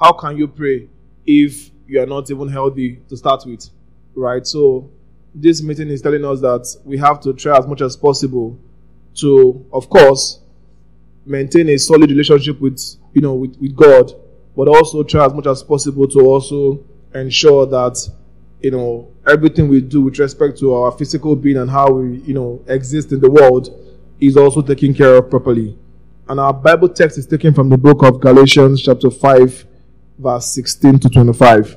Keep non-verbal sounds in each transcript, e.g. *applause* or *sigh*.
how can you pray if you are not even healthy to start with? Right? So, this meeting is telling us that we have to try as much as possible to, of course, maintain a solid relationship with, you know, with, with God, but also try as much as possible to also ensure that, you know, everything we do with respect to our physical being and how we, you know, exist in the world is also taken care of properly. And our Bible text is taken from the book of Galatians, chapter 5, verse 16 to 25.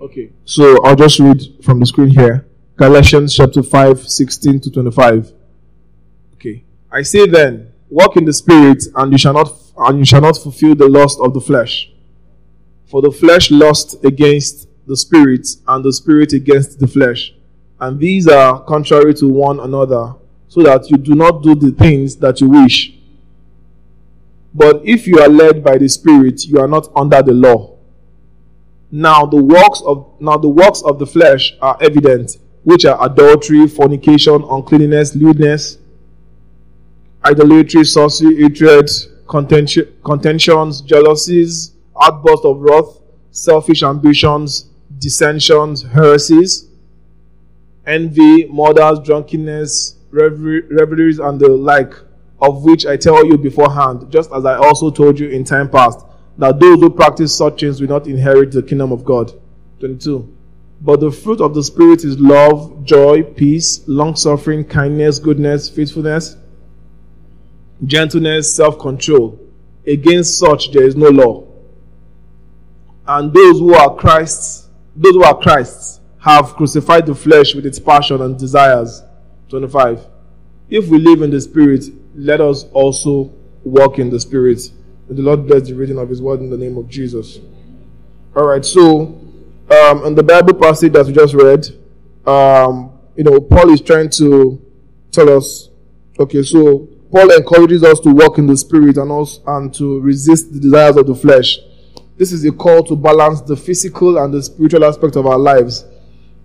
Okay, so I'll just read from the screen here. Galatians chapter 5, 16 to 25. Okay. I say then, walk in the spirit, and you shall not and you shall not fulfill the lust of the flesh. For the flesh lusts against the spirit, and the spirit against the flesh. And these are contrary to one another, so that you do not do the things that you wish. But if you are led by the spirit, you are not under the law. Now the works of now the works of the flesh are evident, which are adultery, fornication, uncleanness, lewdness, idolatry, sorcery, hatred, contentions, jealousies, outbursts of wrath, selfish ambitions, dissensions, heresies, envy, murders, drunkenness, revelries, and the like, of which I tell you beforehand, just as I also told you in time past that those who practice such things will not inherit the kingdom of God. 22. But the fruit of the Spirit is love, joy, peace, long suffering, kindness, goodness, faithfulness, gentleness, self control. Against such there is no law. And those who are Christ's, those who are Christ's, have crucified the flesh with its passion and desires. 25. If we live in the Spirit, let us also walk in the Spirit. May the Lord bless the reading of His word in the name of Jesus. All right, so um, in the Bible passage that we just read, um, you know, Paul is trying to tell us, okay, so Paul encourages us to walk in the Spirit and also and to resist the desires of the flesh. This is a call to balance the physical and the spiritual aspect of our lives,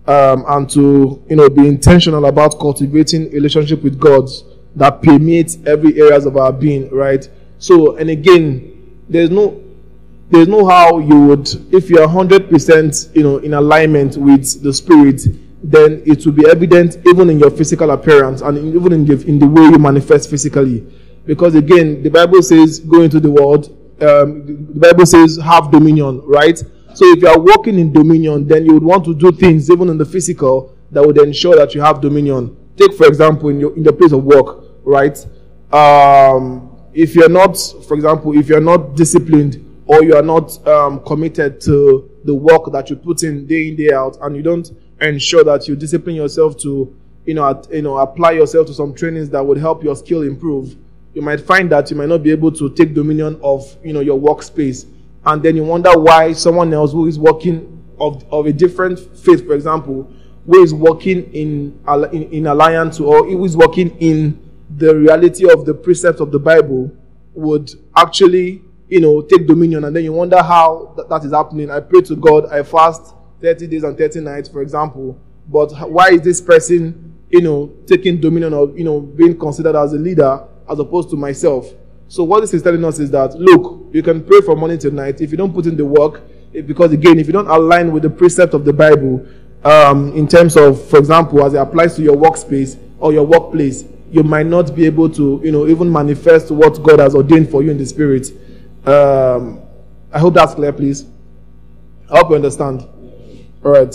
um, and to you know be intentional about cultivating a relationship with God that permeates every areas of our being, right? So, and again, there's no there's no how you would if you're 100% you know in alignment with the spirit then it will be evident even in your physical appearance and even in the, in the way you manifest physically. Because again the bible says go into the world um, the bible says have dominion right? So if you are walking in dominion then you would want to do things even in the physical that would ensure that you have dominion take for example in your in the place of work right? Um, if you're not, for example, if you're not disciplined or you are not um, committed to the work that you put in day in day out, and you don't ensure that you discipline yourself to, you know, at, you know, apply yourself to some trainings that would help your skill improve, you might find that you might not be able to take dominion of, you know, your workspace, and then you wonder why someone else who is working of, of a different faith, for example, who is working in, in, in alliance or who is working in the reality of the precepts of the Bible would actually, you know, take dominion. And then you wonder how that, that is happening. I pray to God, I fast 30 days and 30 nights, for example. But why is this person, you know, taking dominion of, you know, being considered as a leader as opposed to myself? So what this is telling us is that, look, you can pray from morning to night. If you don't put in the work, because again, if you don't align with the precept of the Bible, um, in terms of, for example, as it applies to your workspace or your workplace, you might not be able to, you know, even manifest what God has ordained for you in the spirit. Um, I hope that's clear, please. I hope you understand. All right,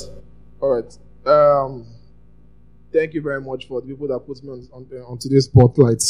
all right. Um, thank you very much for the people that put me on, on, on today's spotlight.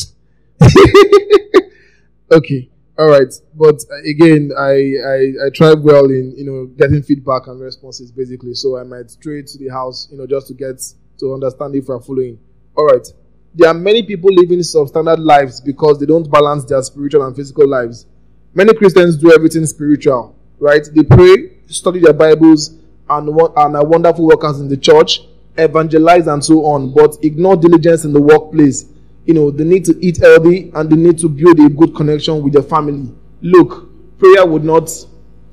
*laughs* okay, all right. But uh, again, I, I I tried well in you know getting feedback and responses basically. So I might stray to the house, you know, just to get to understand if i'm following. All right there are many people living substandard lives because they don't balance their spiritual and physical lives. Many Christians do everything spiritual, right? They pray, study their Bibles, and, and are wonderful workers in the church, evangelize, and so on, but ignore diligence in the workplace. You know, they need to eat healthy and they need to build a good connection with their family. Look, prayer would not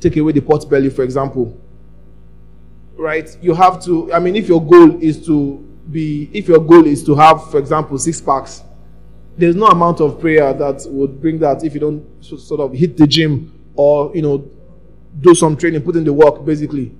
take away the pot belly, for example. Right? You have to, I mean, if your goal is to be if your goal is to have, for example, six packs, there's no amount of prayer that would bring that if you don't sort of hit the gym or, you know, do some training, put in the work, basically.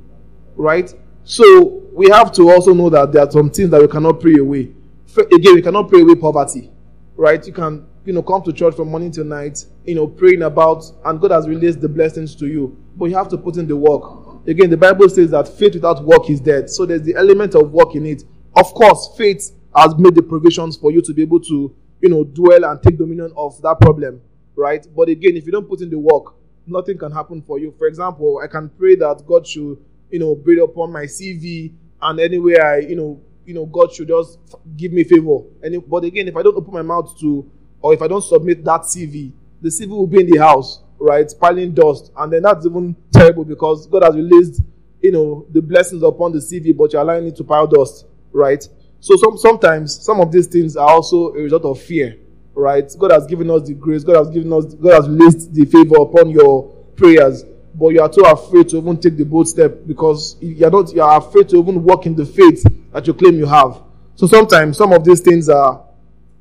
Right? So we have to also know that there are some things that we cannot pray away. Again, we cannot pray away poverty. Right? You can, you know, come to church from morning till night, you know, praying about, and God has released the blessings to you. But you have to put in the work. Again, the Bible says that faith without work is dead. So there's the element of work in it. Of course, faith has made the provisions for you to be able to, you know, dwell and take dominion of that problem, right? But again, if you don't put in the work, nothing can happen for you. For example, I can pray that God should, you know, breathe upon my CV and anywhere I, you know, you know, God should just give me favor. And if, but again, if I don't open my mouth to, or if I don't submit that CV, the CV will be in the house, right, piling dust, and then that's even terrible because God has released, you know, the blessings upon the CV, but you're allowing it to pile dust, right? So some sometimes some of these things are also a result of fear right? God has given us the grace. God has given us. God has released the favor upon your prayers, but you are too afraid to even take the bold step because you are not. You are afraid to even walk in the faith that you claim you have. So sometimes some of these things are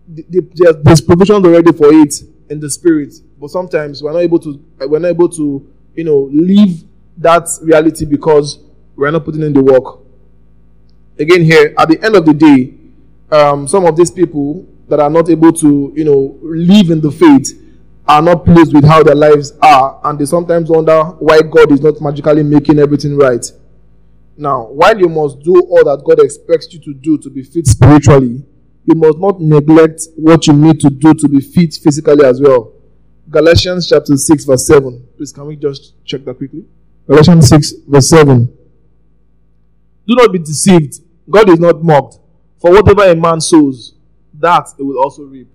there's provisions already for it in the spirit, but sometimes we're not able to. We're not able to, you know, live that reality because we're not putting in the work. Again, here at the end of the day, um, some of these people that are not able to, you know, live in the faith are not pleased with how their lives are, and they sometimes wonder why God is not magically making everything right. Now, while you must do all that God expects you to do to be fit spiritually, you must not neglect what you need to do to be fit physically as well. Galatians chapter 6, verse 7. Please, can we just check that quickly? Galatians 6, verse 7. Do not be deceived. God is not mocked. For whatever a man sows, that it will also reap.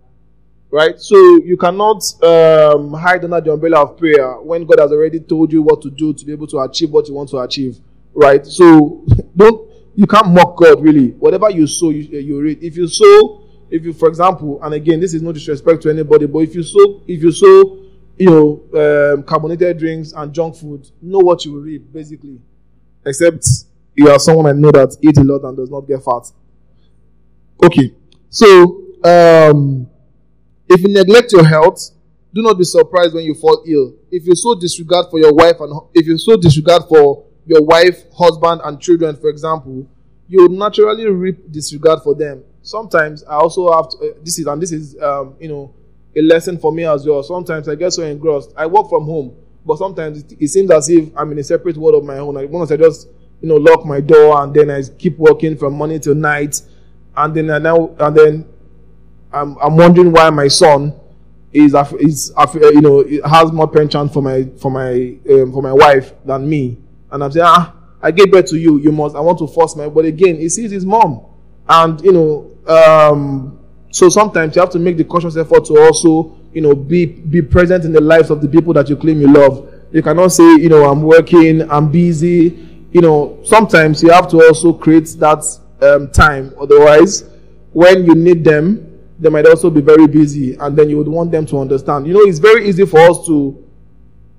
Right? So you cannot um, hide under the umbrella of prayer when God has already told you what to do to be able to achieve what you want to achieve. Right? So *laughs* don't you can't mock God really. Whatever you sow, you, you reap. If you sow, if you, for example, and again, this is no disrespect to anybody, but if you sow, if you sow, you know, um, carbonated drinks and junk food, know what you will reap, basically. Except you are someone I know that eats a lot and does not get fat. Okay. So, um, if you neglect your health, do not be surprised when you fall ill. If you so disregard for your wife and if you so disregard for your wife, husband, and children, for example, you will naturally reap disregard for them. Sometimes I also have to, uh, this is and this is um, you know a lesson for me as well. Sometimes I get so engrossed. I work from home, but sometimes it, it seems as if I'm in a separate world of my own. Like once I just you know lock my door and then I keep working from morning till night and then I now and then I'm I'm wondering why my son is is you know has more penchant for my for my um, for my wife than me, and I'm saying ah I gave birth to you, you must I want to force my but again he sees his mom, and you know um, so sometimes you have to make the conscious effort to also you know be be present in the lives of the people that you claim you love. You cannot say you know I'm working, I'm busy. You know sometimes you have to also create that um, time. Otherwise, when you need them, they might also be very busy, and then you would want them to understand. You know, it's very easy for us to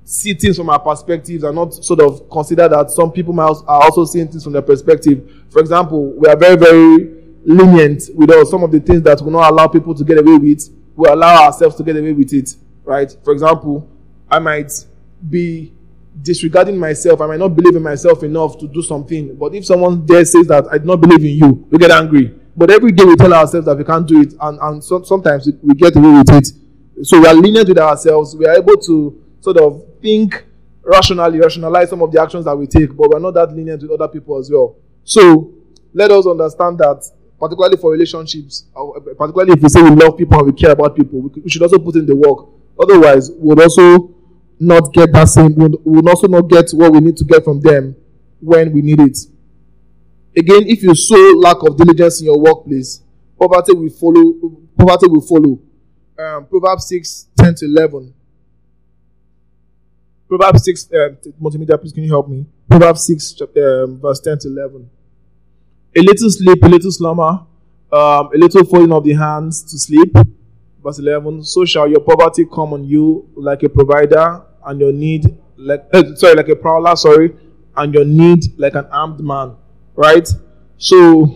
see things from our perspectives and not sort of consider that some people might are also seeing things from their perspective. For example, we are very, very lenient with us. Some of the things that will not allow people to get away with, we allow ourselves to get away with it, right? For example, I might be disregarding myself. I might not believe in myself enough to do something. But if someone there says that I do not believe in you, we get angry. But every day we tell ourselves that we can't do it, and, and so, sometimes we get away with it. So we are lenient with ourselves. We are able to sort of think rationally, rationalize some of the actions that we take, but we're not that lenient with other people as well. So let us understand that, particularly for relationships, uh, particularly if we say we love people and we care about people, we should also put in the work. Otherwise, we'll also not get that same, we will also not get what we need to get from them when we need it. Again, if you show lack of diligence in your workplace, poverty will follow. Poverty will follow. Um, Proverbs 6, 10 to 11. Proverbs 6, uh, multimedia, please can you help me? Proverbs 6, um, verse 10 to 11. A little sleep, a little slumber, um, a little folding of the hands to sleep. Verse 11. So shall your poverty come on you like a provider, and your need like uh, sorry, like a prowler, sorry, and your need like an armed man. Right? So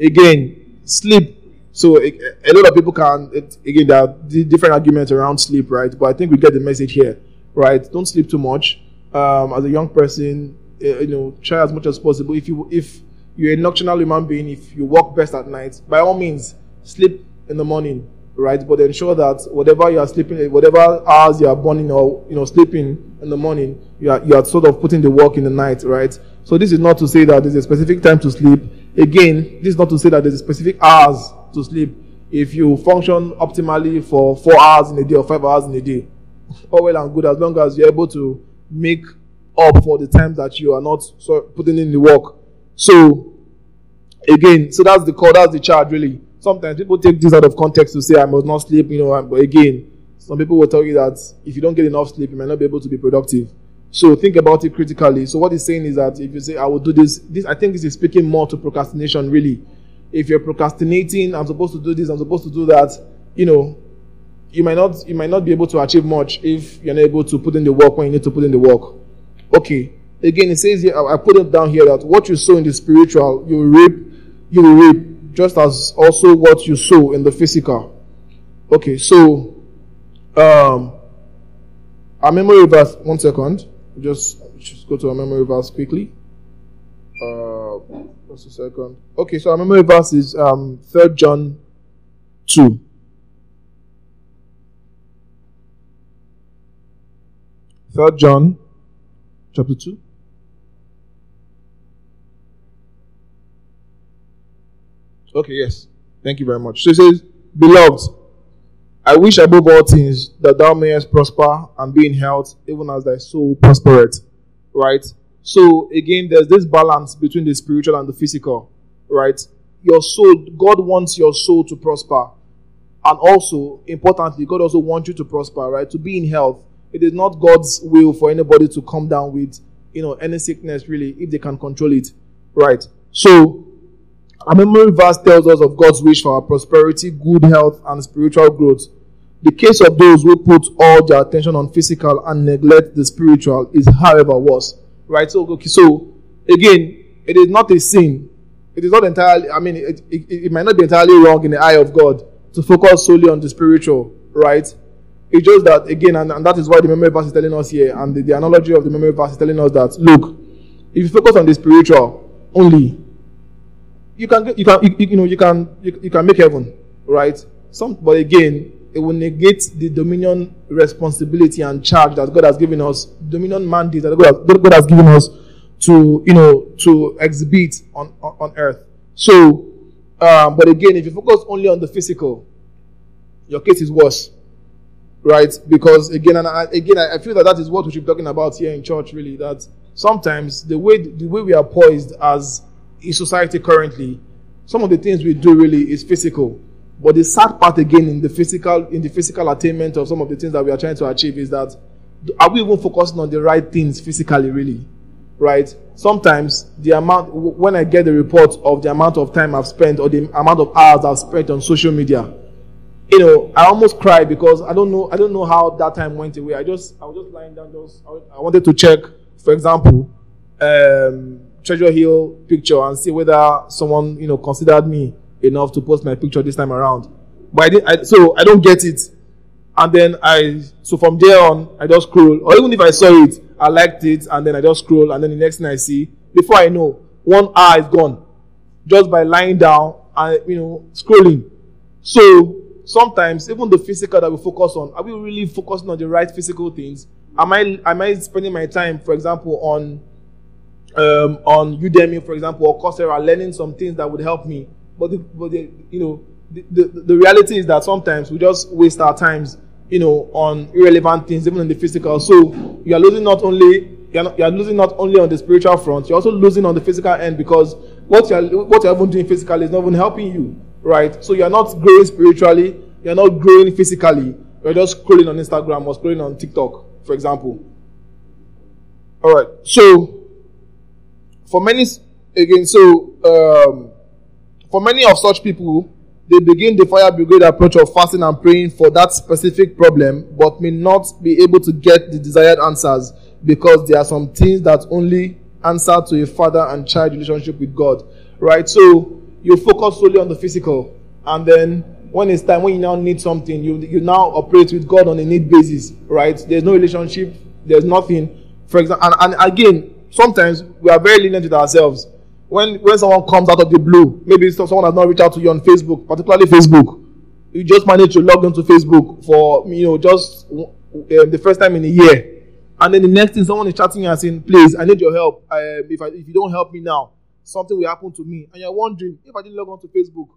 again, sleep So a, a lot of people can it, again there are different arguments around sleep, right? But I think we get the message here, right? Don't sleep too much. Um, as a young person, uh, you know, try as much as possible. If you if you're a nocturnal human being, if you work best at night, by all means, sleep in the morning, right? But ensure that whatever you are sleeping, whatever hours you are burning or you know sleeping in the morning, you are you are sort of putting the work in the night, right? So this is not to say that there's a specific time to sleep. Again, this is not to say that there's a specific hours to sleep. If you function optimally for four hours in a day or five hours in a day, all well and good as long as you're able to make up for the time that you are not putting in the work. So again, so that's the call, that's the charge really. Sometimes people take this out of context to say I must not sleep, you know, but again, some people will tell you that if you don't get enough sleep, you might not be able to be productive. So think about it critically. So what he's saying is that if you say I will do this, this I think this is speaking more to procrastination really. If you're procrastinating, I'm supposed to do this, I'm supposed to do that, you know, you might not you might not be able to achieve much if you're not able to put in the work when you need to put in the work. Okay. Again, it says here, I put it down here that what you sow in the spiritual, you reap, you will reap, just as also what you sow in the physical. Okay, so um our memory verse, one second. Just just go to our memory verse quickly. Uh just a second. Okay, so our memory verse is um third John two. Third John chapter 2. Okay, yes. Thank you very much. So it says, Beloved, I wish above all things that thou mayest prosper and be in health, even as thy soul prospereth. Right? So again, there's this balance between the spiritual and the physical. Right? Your soul, God wants your soul to prosper. And also, importantly, God also wants you to prosper, right? To be in health. It is not God's will for anybody to come down with, you know, any sickness really, if they can control it. Right. So, our memory verse tells us of God's wish for our prosperity, good health, and spiritual growth. The case of those who put all their attention on physical and neglect the spiritual is, however, worse. Right? So, okay, so again, it is not a sin. It is not entirely, I mean, it, it, it might not be entirely wrong in the eye of God to focus solely on the spiritual, right? It's just that again, and, and that is why the memory verse is telling us here, and the, the analogy of the memory verse is telling us that look, if you focus on the spiritual only, you can you can you, you know you can you, you can make heaven, right? Some, but again, it will negate the dominion responsibility and charge that God has given us, dominion mandate that God has, God has given us to you know to exhibit on on, earth. So, um, but again, if you focus only on the physical, your case is worse right? Because again, and I, again, I feel that that is what we should be talking about here in church. Really, that sometimes the way the way we are poised as a society currently, some of the things we do really is physical. But the sad part again in the physical in the physical attainment of some of the things that we are trying to achieve is that are we even focusing on the right things physically really? Right? Sometimes the amount when I get the report of the amount of time I've spent or the amount of hours I've spent on social media, you know, I almost cried because I don't know, I don't know how that time went away. I just, I was just lying down, just, I wanted to check, for example, um, Treasure Hill picture and see whether someone, you know, considered me enough to post my picture this time around. But I did, I, so I don't get it. And then I, so from there on, I just scroll. Or even if I saw it, I liked it, and then I just scroll, and then the next thing I see, before I know, one hour is gone. Just by lying down and, you know, scrolling. So, sometimes even the physical that we focus on, are we really focusing on the right physical things? Am I am I spending my time, for example, on um, on Udemy, for example, or Coursera, learning some things that would help me? But the, but the, you know, the, the, the reality is that sometimes we just waste our times, you know, on irrelevant things, even in the physical. So you are losing not only you're, not, you're losing not only on the spiritual front, you're also losing on the physical end because what you're what you're even doing physically is not even helping you right? So you're not growing spiritually, you're not growing physically, you're just scrolling on Instagram or scrolling on TikTok, for example. All right. So for many, again, so um, for many of such people, they begin the fire brigade approach of fasting and praying for that specific problem, but may not be able to get the desired answers because there are some things that only answer to a father and child relationship with God. Right? So you focus solely on the physical, and then when it's time, when you now need something, you you now operate with God on a need basis, right? There's no relationship, there's nothing. For example, and, and again, sometimes we are very lenient with ourselves. When when someone comes out of the blue, maybe someone has not reached out to you on Facebook, particularly Facebook, you just manage to log into Facebook for you know just um, the first time in a year, and then the next thing someone is chatting and saying, "Please, I need your help. Um, if I, if you don't help me now, something will happen to me." And you're wondering if I didn't log on to Facebook,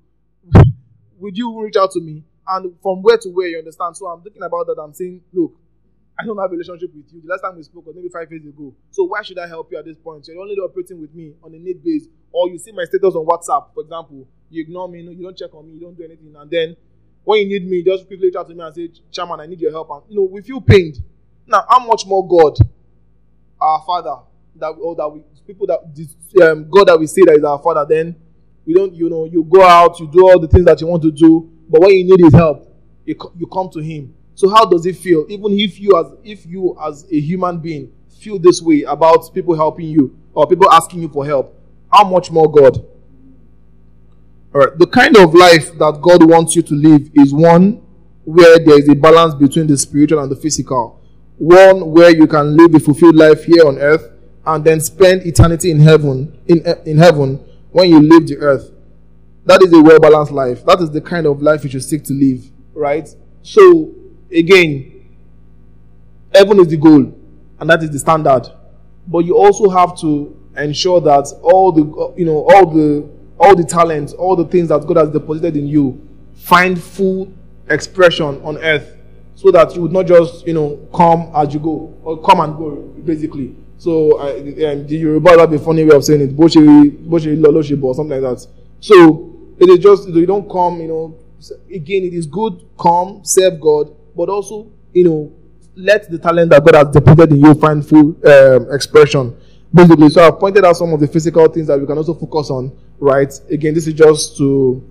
*laughs* would you reach out to me? And from where to where, you understand? So I'm thinking about that. I'm saying, look, I don't have a relationship with you. The last time we spoke was maybe five years ago. So why should I help you at this point? You're only operating with me on a need base, or you see my status on WhatsApp, for example. You ignore me, you don't check on me, you don't do anything, and then when you need me, just quickly reach out to me and say, Chairman, I need your help. And you know, we feel pained. Now, how much more God, our Father, that or that we people that um, God that we say that is our Father, then we don't, you know, you go out, you do all the things that you want to do, but when you need His help, you, you come to Him so how does it feel? Even if you as if you as a human being feel this way about people helping you or people asking you for help, how much more God? All right. The kind of life that God wants you to live is one where there is a balance between the spiritual and the physical. One where you can live a fulfilled life here on earth and then spend eternity in heaven in, in heaven when you leave the earth. That is a well balanced life. That is the kind of life you should seek to live, right? So Again, heaven is the goal, and that is the standard. But you also have to ensure that all the you know all the all the talents, all the things that God has deposited in you, find full expression on earth, so that you would not just you know come as you go or come and go basically. So uh, um, the Yoruba have a funny way of saying it, boshiri, boshiri, loloshibo, or something like that. So it is just you don't come, you know. Again, it is good, come, serve God, but also, you know, let the talent that God has deposited in you find full um, expression. Basically, so I've pointed out some of the physical things that we can also focus on, right? Again, this is just to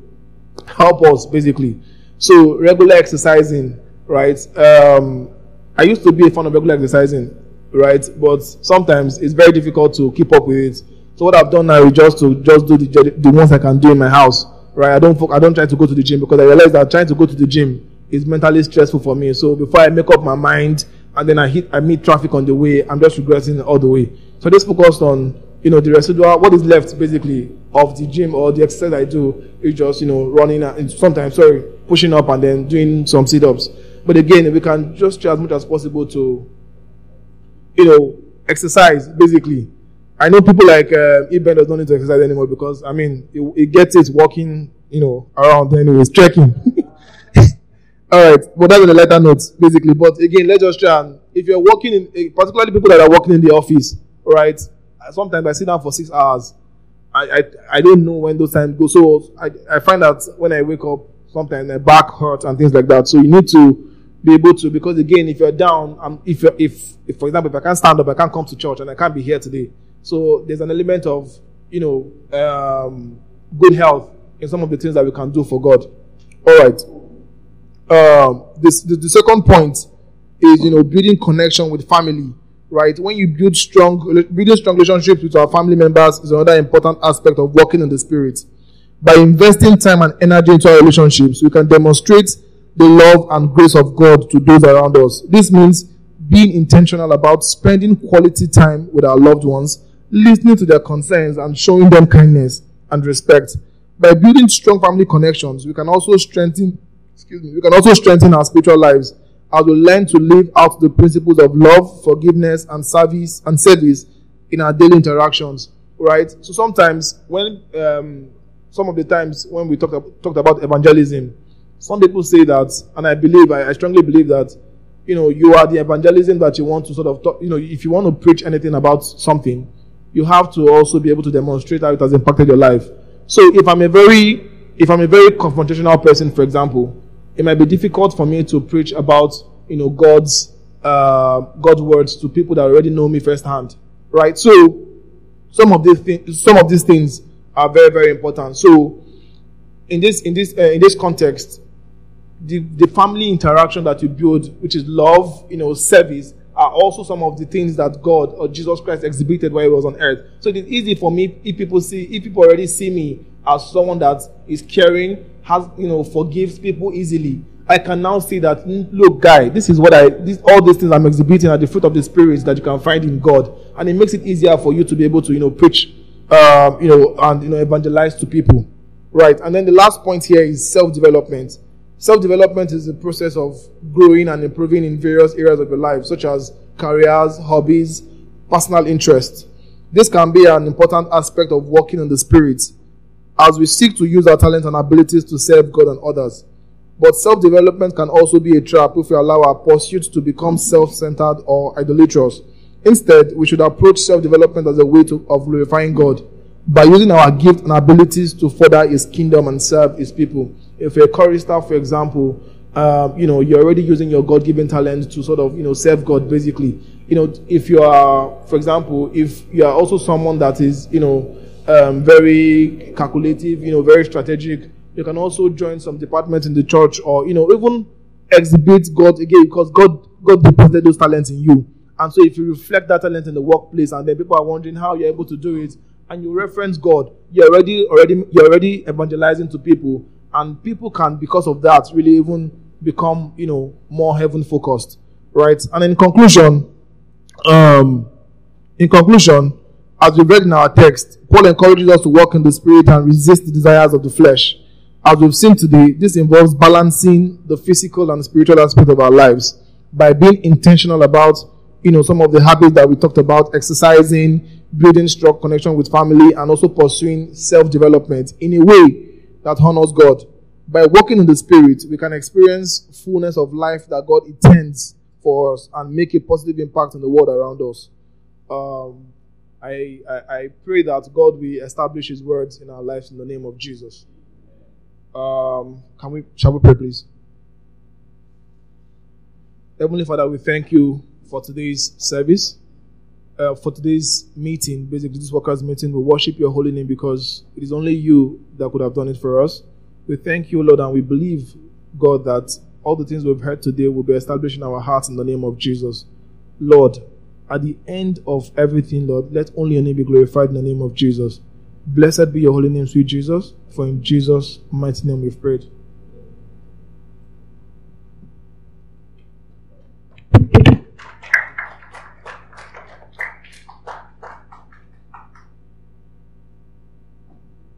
help us, basically. So, regular exercising, right? Um, I used to be a fan of regular exercising, right? But sometimes it's very difficult to keep up with it. So what I've done now is just to just do the, the ones I can do in my house, right? I don't I don't try to go to the gym because I realize that trying to go to the gym is mentally stressful for me. So before I make up my mind and then I hit, I meet traffic on the way, I'm just regressing all the way. So just focused on, you know, the residual, what is left basically of the gym or the exercise I do is just, you know, running and sometimes, sorry, pushing up and then doing some sit ups. But again, we can just try as much as possible to, you know, exercise basically. I know people like uh, Eben does not need to exercise anymore because I mean, it, gets it walking, you know, around anyways, trekking. *laughs* All right, but that's on the lighter notes, basically. But again, let's just try and if you're working in, eh, particularly people that are working in the office, right? Sometimes I sit down for six hours. I, I, I don't know when those times go. So I, I find that when I wake up, sometimes my back hurts and things like that. So you need to be able to, because again, if you're down, um, if, if, if, for example, if I can't stand up, I can't come to church and I can't be here today. So there's an element of, you know, um, good health in some of the things that we can do for God. All right um, this, the, the second point is you know building connection with family right? When you build strong building strong relationships with our family members is another important aspect of working in the spirit. By investing time and energy into our relationships we can demonstrate the love and grace of god to those around us. This means being intentional about spending quality time with our loved ones listening to their concerns and showing them kindness and respect. By building strong family connections we can also strengthen excuse me, we can also strengthen our spiritual lives as we learn to live out the principles of love, forgiveness, and service and service in our daily interactions. Right? So sometimes when um, some of the times when we talked about, talked about evangelism, some people say that, and I believe, I, I strongly believe that, you know, you are the evangelism that you want to sort of, talk, you know, if you want to preach anything about something, you have to also be able to demonstrate how it has impacted your life. So if I'm a very, if I'm a very confrontational person, for example, it might be difficult for me to preach about, you know, God's, uh, God's words to people that already know me firsthand. Right? So, some of these things, some of these things are very, very important. So, in this, in this, uh, in this context, the, the family interaction that you build, which is love, you know, service, are also some of the things that God or Jesus Christ exhibited while he was on earth. So it is easy for me if people see, if people already see me as someone that is caring, has, you know, forgives people easily. I can now see that, hmm, look, guy, this is what I, this, all these things I'm exhibiting are the fruit of the Spirit that you can find in God. And it makes it easier for you to be able to, you know, preach, um, you know, and, you know, evangelize to people. Right. And then the last point here is self-development. Self-development is the process of growing and improving in various areas of your life, such as careers, hobbies, personal interests. This can be an important aspect of walking in the Spirit as we seek to use our talents and abilities to serve God and others. But self development can also be a trap if we allow our pursuits to become self centered or idolatrous. Instead, we should approach self development as a way to, of glorifying God by using our gifts and abilities to further His kingdom and serve His people. If you're a chorister, for example, um, you know, you're already using your God given talent to sort of, you know, serve God basically. You know, if you are, for example, if you are also someone that is, you know, um, very calculative, you know, very strategic, you can also join some department in the church or, you know, even exhibit God again because God, God deposited those talents in you. And so if you reflect that talent in the workplace and then people are wondering how you're able to do it and you reference God, you're already, already, you're already evangelizing to people and people can, because of that, really even become, you know, more heaven focused, right? And in conclusion, um, in conclusion, as we read in our text, Paul encourages us to walk in the spirit and resist the desires of the flesh. As we've seen today, this involves balancing the physical and spiritual aspect of our lives by being intentional about, you know, some of the habits that we talked about, exercising, building strong connection with family, and also pursuing self-development in a way that honors God. By walking in the Spirit, we can experience fullness of life that God intends for us and make a positive impact on the world around us. Um, I, I, I, pray that God will establish His words in our lives in the name of Jesus. Um, can we, shall we pray, please? Heavenly Father, we thank you for today's service, uh, for today's meeting, basically this workers' meeting. We worship your holy name because it is only you that could have done it for us. We thank you, Lord, and we believe, God, that all the things we've heard today will be established in our hearts in the name of Jesus. Lord, at the end of everything, Lord, let only your name be glorified in the name of Jesus. Blessed be your holy name, sweet Jesus, for in Jesus' mighty name we've prayed.